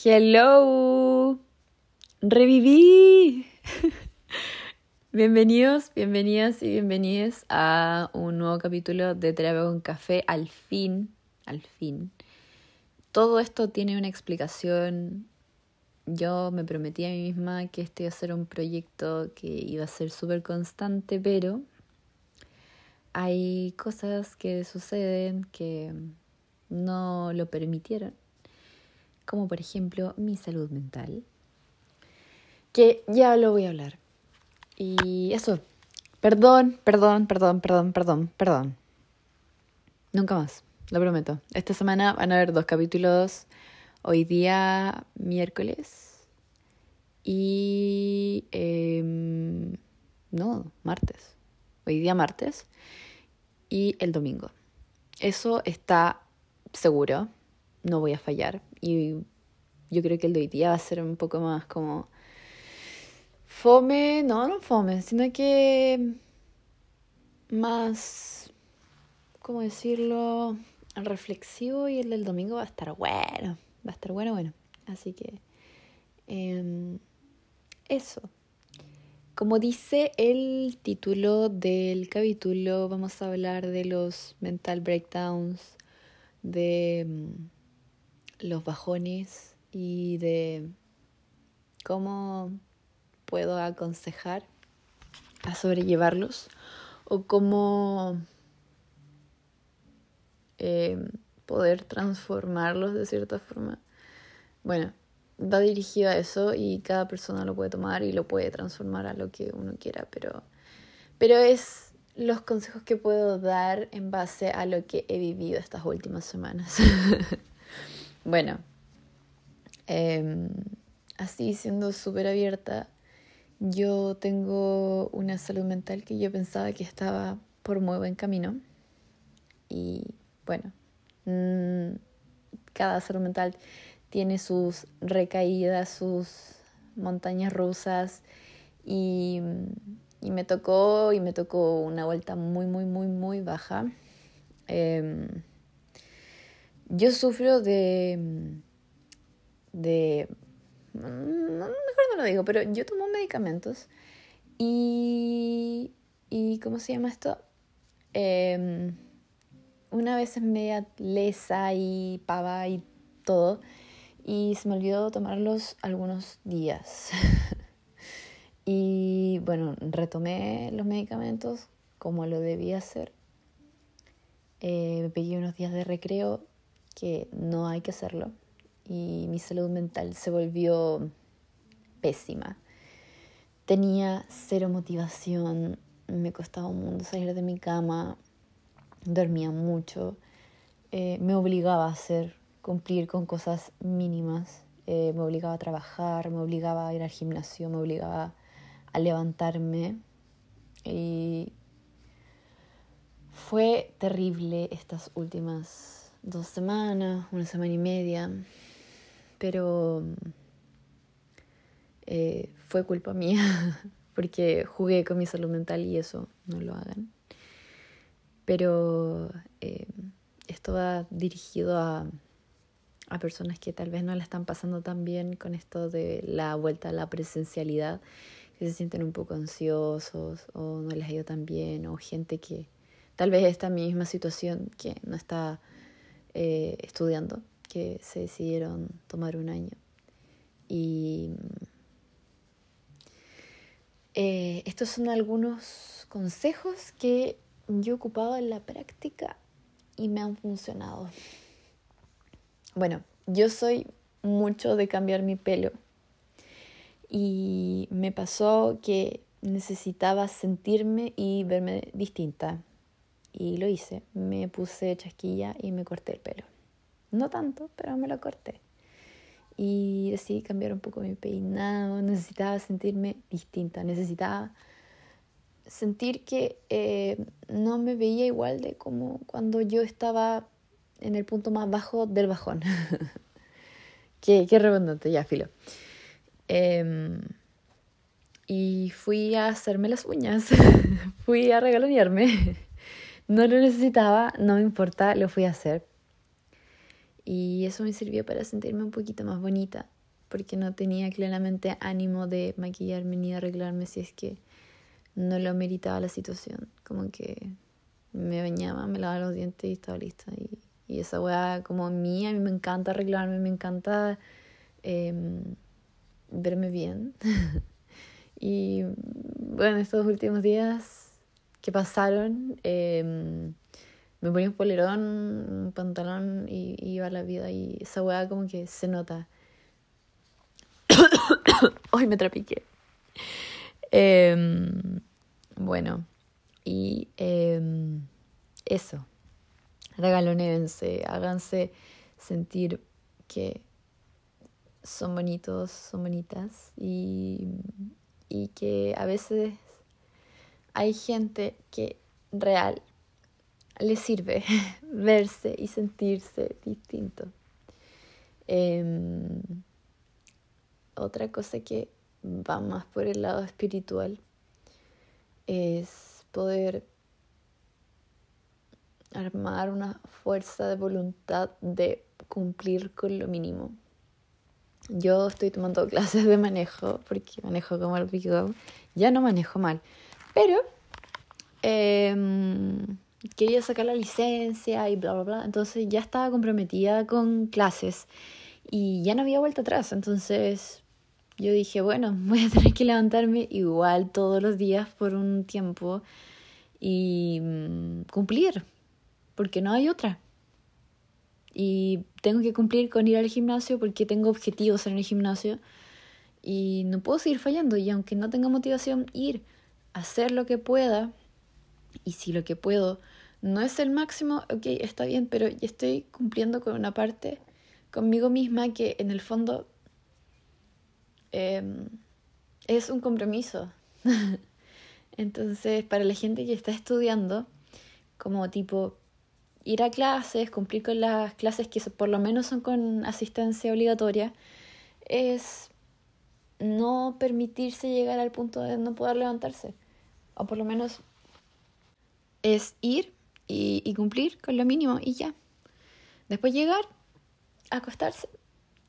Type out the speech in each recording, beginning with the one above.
Hello, reviví. Bienvenidos, bienvenidas y bienvenidas a un nuevo capítulo de Terapia con Café. Al fin, al fin. Todo esto tiene una explicación. Yo me prometí a mí misma que este iba a ser un proyecto que iba a ser súper constante, pero hay cosas que suceden que no lo permitieron como por ejemplo mi salud mental, que ya lo voy a hablar. Y eso, perdón, perdón, perdón, perdón, perdón, perdón. Nunca más, lo prometo. Esta semana van a haber dos capítulos, hoy día miércoles y... Em, no, martes. Hoy día martes y el domingo. Eso está seguro, no voy a fallar. Y yo creo que el de hoy día va a ser un poco más como fome, no, no fome, sino que más, ¿cómo decirlo? Reflexivo y el del domingo va a estar bueno, va a estar bueno, bueno. Así que em, eso. Como dice el título del capítulo, vamos a hablar de los mental breakdowns, de los bajones y de cómo puedo aconsejar a sobrellevarlos o cómo eh, poder transformarlos de cierta forma. Bueno, va dirigido a eso y cada persona lo puede tomar y lo puede transformar a lo que uno quiera, pero, pero es los consejos que puedo dar en base a lo que he vivido estas últimas semanas. Bueno, em, así siendo súper abierta, yo tengo una salud mental que yo pensaba que estaba por muy buen camino. Y bueno, mm, cada salud mental tiene sus recaídas, sus montañas rusas y, y, me tocó y me tocó una vuelta muy, muy, muy, muy baja. Eh, yo sufro de... de... mejor no lo digo, pero yo tomo medicamentos y... y ¿Cómo se llama esto? Em, una vez es media lesa y pava y todo. Y se me olvidó tomarlos algunos días. y bueno, retomé los medicamentos como lo debía hacer. Eh, me pegué unos días de recreo que no hay que hacerlo y mi salud mental se volvió pésima. Tenía cero motivación, me costaba un mundo salir de mi cama, dormía mucho, eh, me obligaba a hacer, cumplir con cosas mínimas, eh, me obligaba a trabajar, me obligaba a ir al gimnasio, me obligaba a levantarme y fue terrible estas últimas dos semanas, una semana y media, pero eh, fue culpa mía porque jugué con mi salud mental y eso no lo hagan. Pero eh, esto va dirigido a, a personas que tal vez no la están pasando tan bien con esto de la vuelta a la presencialidad, se sienten un poco ansiosos o no les ha ido tan bien, o gente que tal vez está misma situación que no está eh, estudiando, que se decidieron tomar un año. Y eh, estos son algunos consejos que yo he ocupado en la práctica y me han funcionado. Bueno, yo soy mucho de cambiar mi pelo y me pasó que necesitaba sentirme y verme distinta y lo hice. Me puse chasquilla y me corté el pelo. No tanto, pero me lo corté. Y decidí cambiar un poco mi peinado. Necesitaba sentirme distinta. Necesitaba sentir que eh, no me veía igual de como cuando yo estaba en el punto más bajo del bajón. qué, qué redundante, ya, filo. Em, y fui a hacerme las uñas. fui a regalonearme. No lo necesitaba, no me importa, lo fui a hacer. Y eso me sirvió para sentirme un poquito más bonita, porque no tenía claramente ánimo de maquillarme ni de arreglarme si es que no lo meritaba la situación. Como que me bañaba, me lavaba los dientes y estaba lista. Y, y esa weá como mía, a mí me encanta arreglarme, me encanta em, verme bien. y bueno, estos últimos días que pasaron, eh, me ponía un polerón, un pantalón y, iba la vida y esa weá como que se nota. Hoy me trapiqué. Em, bueno, y eh, eso. Regalonéense, háganse sentir que son bonitos, son bonitas y, y que a veces hay gente que real le sirve verse y sentirse distinto. Em, otra cosa que va más por el lado espiritual es poder armar una fuerza de voluntad de cumplir con lo mínimo. Yo estoy tomando clases de manejo porque manejo como el pico. Ya no manejo mal, pero eh, quería sacar la licencia y bla, bla, bla. Entonces ya estaba comprometida con clases y ya no había vuelta atrás. Entonces yo dije, bueno, voy a tener que levantarme igual todos los días por un tiempo y mm, cumplir, porque no hay otra. Y tengo que cumplir con ir al gimnasio porque tengo objetivos en el gimnasio y no puedo seguir fallando. Y aunque no tenga motivación, ir, hacer lo que pueda y si lo que puedo no es el máximo, ok, está bien, pero ya estoy cumpliendo con una parte conmigo misma que en el fondo em, es un compromiso. Entonces, para la gente que está estudiando, como tipo ir a clases, cumplir con las clases que por lo menos son con asistencia obligatoria, es no permitirse llegar al punto de no poder levantarse. O por lo menos es ir y, cumplir con lo mínimo y ya. Después llegar, acostarse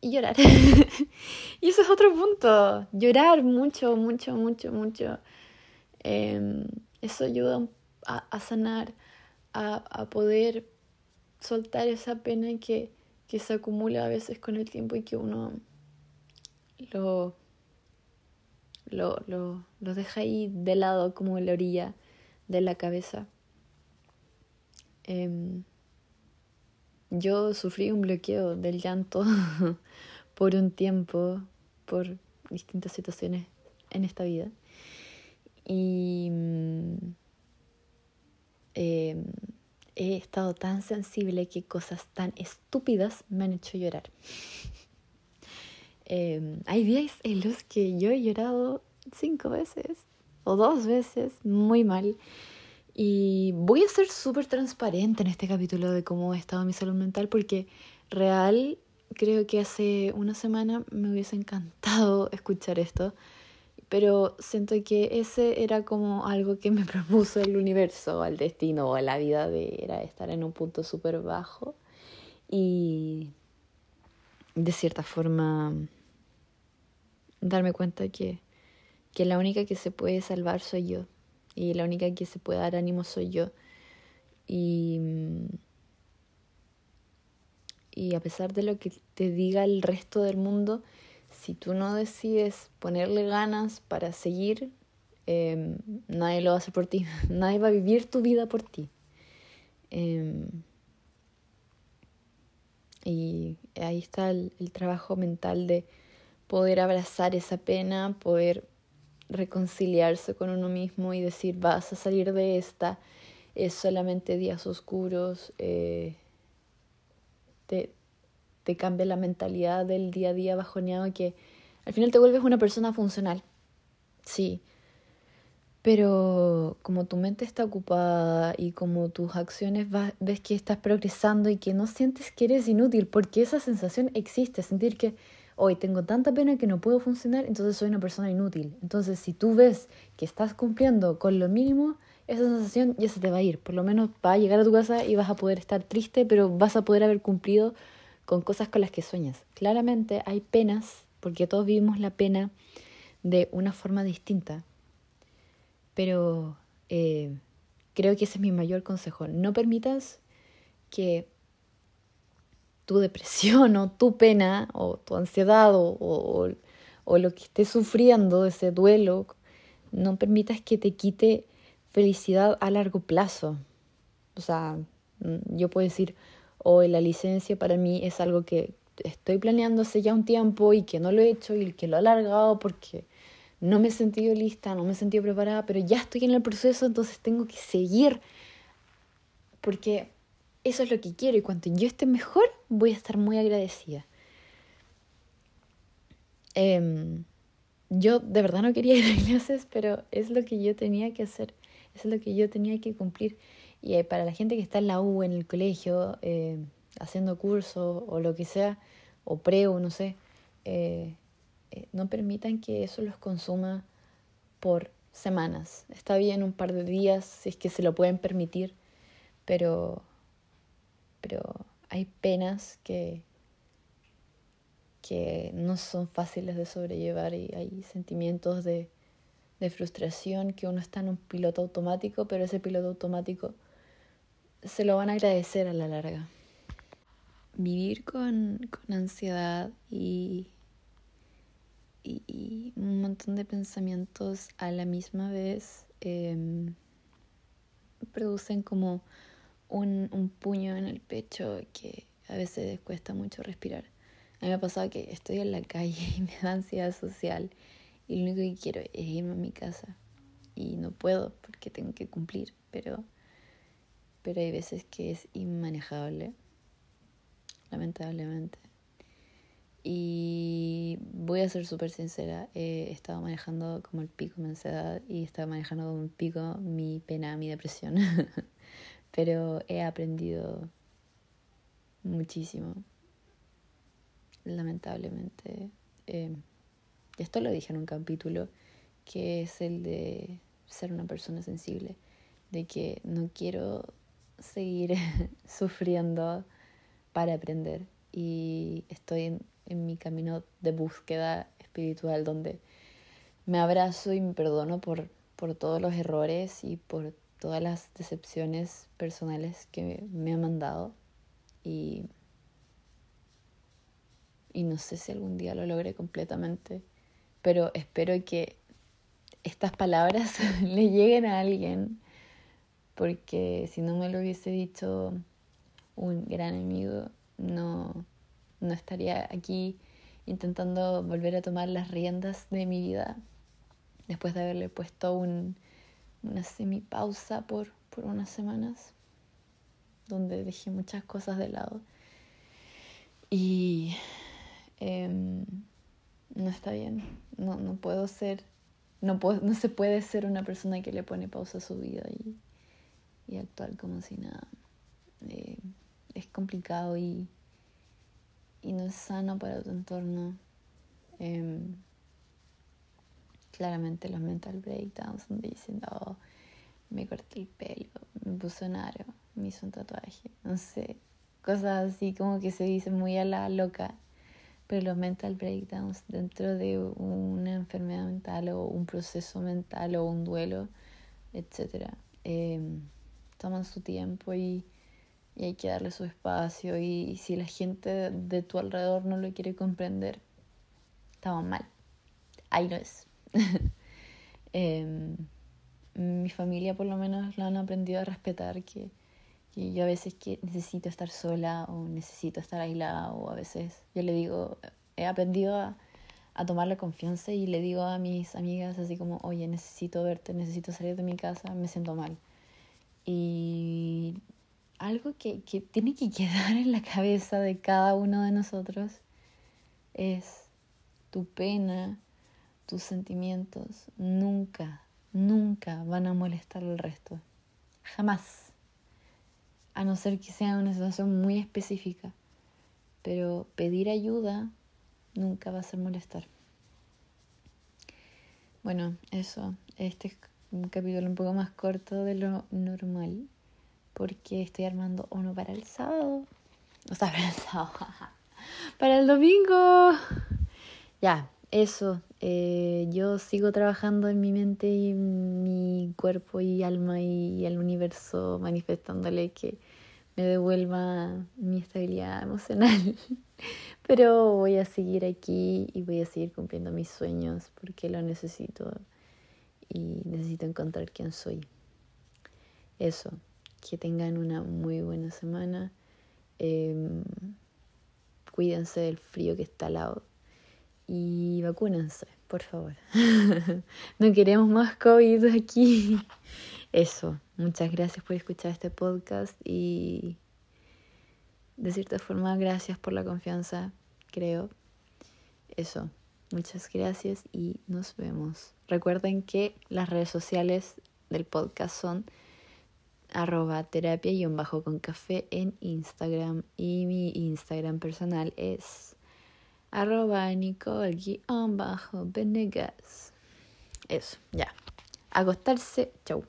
y llorar. y eso es otro punto. Llorar mucho, mucho, mucho, mucho. Em, eso ayuda a, sanar, a, poder soltar esa pena que, que se acumula a veces con el tiempo y que uno lo, lo, lo, deja ahí de lado como en la orilla de la cabeza. Em, yo sufrí un bloqueo del llanto por un tiempo, por distintas situaciones en esta vida. Y em, he estado tan sensible que cosas tan estúpidas me han hecho llorar. Em, hay días en los que yo he llorado cinco veces o dos veces muy mal y voy a ser súper transparente en este capítulo de cómo he estado mi salud mental porque real creo que hace una semana me hubiese encantado escuchar esto, pero siento que ese era como algo que me propuso el universo, el destino o la vida de era estar en un punto súper bajo y de cierta forma darme cuenta que, que la única que se puede salvar soy yo y la única que se puede dar ánimo soy yo. Y, y a pesar de lo que te diga el resto del mundo, si tú no decides ponerle ganas para seguir, em, nadie lo va a hacer por ti, nadie va a vivir tu vida por ti. Em, y ahí está el trabajo mental de poder abrazar esa pena, poder reconciliarse con uno mismo y decir vas a salir de esta, es solamente días oscuros, eh, te cambia la mentalidad del día a día bajoneado que al final te vuelves una persona funcional, sí, pero como tu mente está ocupada y como tus acciones ves que estás progresando y que no sientes que eres inútil, porque esa sensación existe, sentir que hoy tengo tanta pena que no puedo funcionar, entonces soy una persona inútil. Entonces, si tú ves que estás cumpliendo con lo mínimo, esa sensación ya se te va a ir. Por lo menos va a llegar a tu casa y vas a poder estar triste, pero vas a poder haber cumplido con cosas con las que sueñas. Claramente hay penas, porque todos vivimos la pena de una forma distinta, pero eh, creo que ese es mi mayor consejo. No permitas que tu depresión o tu pena o tu ansiedad o, o, lo que estés sufriendo, ese duelo, no permitas que te quite felicidad a largo plazo. O sea, mm, yo puedo decir, hoy la licencia para mí es algo que estoy planeando hace ya un tiempo y que no lo he hecho y que lo he alargado porque no me he sentido lista, no me he sentido preparada, pero ya estoy en el proceso, entonces tengo que seguir porque eso es lo que quiero y cuando yo esté mejor voy a estar muy agradecida. Em, yo de verdad no quería ir a clases, pero es lo que yo tenía que hacer, es lo que yo tenía que cumplir. Y eh, para la gente que está en la U, en el colegio, eh, haciendo curso o lo que sea, o preo, no sé, eh, no permitan que eso los consuma por semanas. Está bien un par de días si es que se lo pueden permitir, pero, pero hay penas que, que no son fáciles de sobrellevar y hay sentimientos de, de frustración que uno está en un piloto automático, pero ese piloto automático se lo van a agradecer a la larga. Vivir con, con ansiedad y, y, un montón de pensamientos a la misma vez em, producen como un, un puño en el pecho que a veces cuesta mucho respirar. A mí me ha pasado que estoy en la calle y me da ansiedad social y lo único que quiero es irme a mi casa y no puedo porque tengo que cumplir, pero, pero hay veces que es inmanejable, lamentablemente. Y voy a ser súper sincera, he estado manejando como el pico mi ansiedad y estaba manejando como el pico mi pena, mi depresión. pero he aprendido muchísimo lamentablemente. Eh, esto lo dije en un capítulo, que es el de ser una persona sensible, de que no quiero seguir sufriendo para aprender. Y estoy en, en, mi camino de búsqueda espiritual donde me abrazo y me perdono por, por todos los errores y por todas las decepciones personales que me han mandado. Y y no sé si algún día lo logré completamente, pero espero que estas palabras le lleguen a alguien, porque si no me lo hubiese dicho un gran amigo, no, no estaría aquí intentando volver a tomar las riendas de mi vida después de haberle puesto un, una semipausa por, por unas semanas donde dejé muchas cosas de lado. Y Em, no está bien. No, no puedo ser, no, puedo, no se puede ser una persona que le pone pausa a su vida y, y actuar como si nada. Eh, es complicado y, y no es sano para tu entorno. Em, claramente los mental breakdowns donde dicen, oh, me corté el pelo, me puse un aro, me hizo un tatuaje, no sé, cosas así como que se dicen muy a la loca pero los mental breakdowns dentro de una enfermedad mental o un proceso mental o un duelo, etc. Em, toman su tiempo y, y, hay que darle su espacio y, si la gente de tu alrededor no lo quiere comprender, estamos mal. Ahí no es. eh, mi familia por lo menos lo han aprendido a respetar que que yo a veces que necesito estar sola o necesito estar aislada o a veces yo le digo, he aprendido a, a tomar la confianza y le digo a mis amigas así como, oye, necesito verte, necesito salir de mi casa, me siento mal. Y algo que, que tiene que quedar en la cabeza de cada uno de nosotros es tu pena, tus sentimientos nunca, nunca van a molestar al resto. Jamás a no ser que sea una situación muy específica. Pero pedir ayuda nunca va a ser molestar. Bueno, eso. Este es un capítulo un poco más corto de lo normal. Porque estoy armando uno para el sábado. O sea, para el sábado. para el domingo. Ya, eso. Eh, yo sigo trabajando en mi mente y mi cuerpo y alma y el universo manifestándole que me devuelva mi estabilidad emocional. Pero voy a seguir aquí y voy a seguir cumpliendo mis sueños porque lo necesito y necesito encontrar quién soy. Eso, que tengan una muy buena semana. Em, cuídense del frío que está al lado y vacúnense, por favor. no queremos más COVID aquí. Eso, muchas gracias por escuchar este podcast y de cierta forma gracias por la confianza, creo. Eso, muchas gracias y nos vemos. Recuerden que las redes sociales del podcast son arroba terapia y un bajo con café en Instagram y mi Instagram personal es arroba Nicole bajo Venegas. Eso, ya. Acostarse, chau.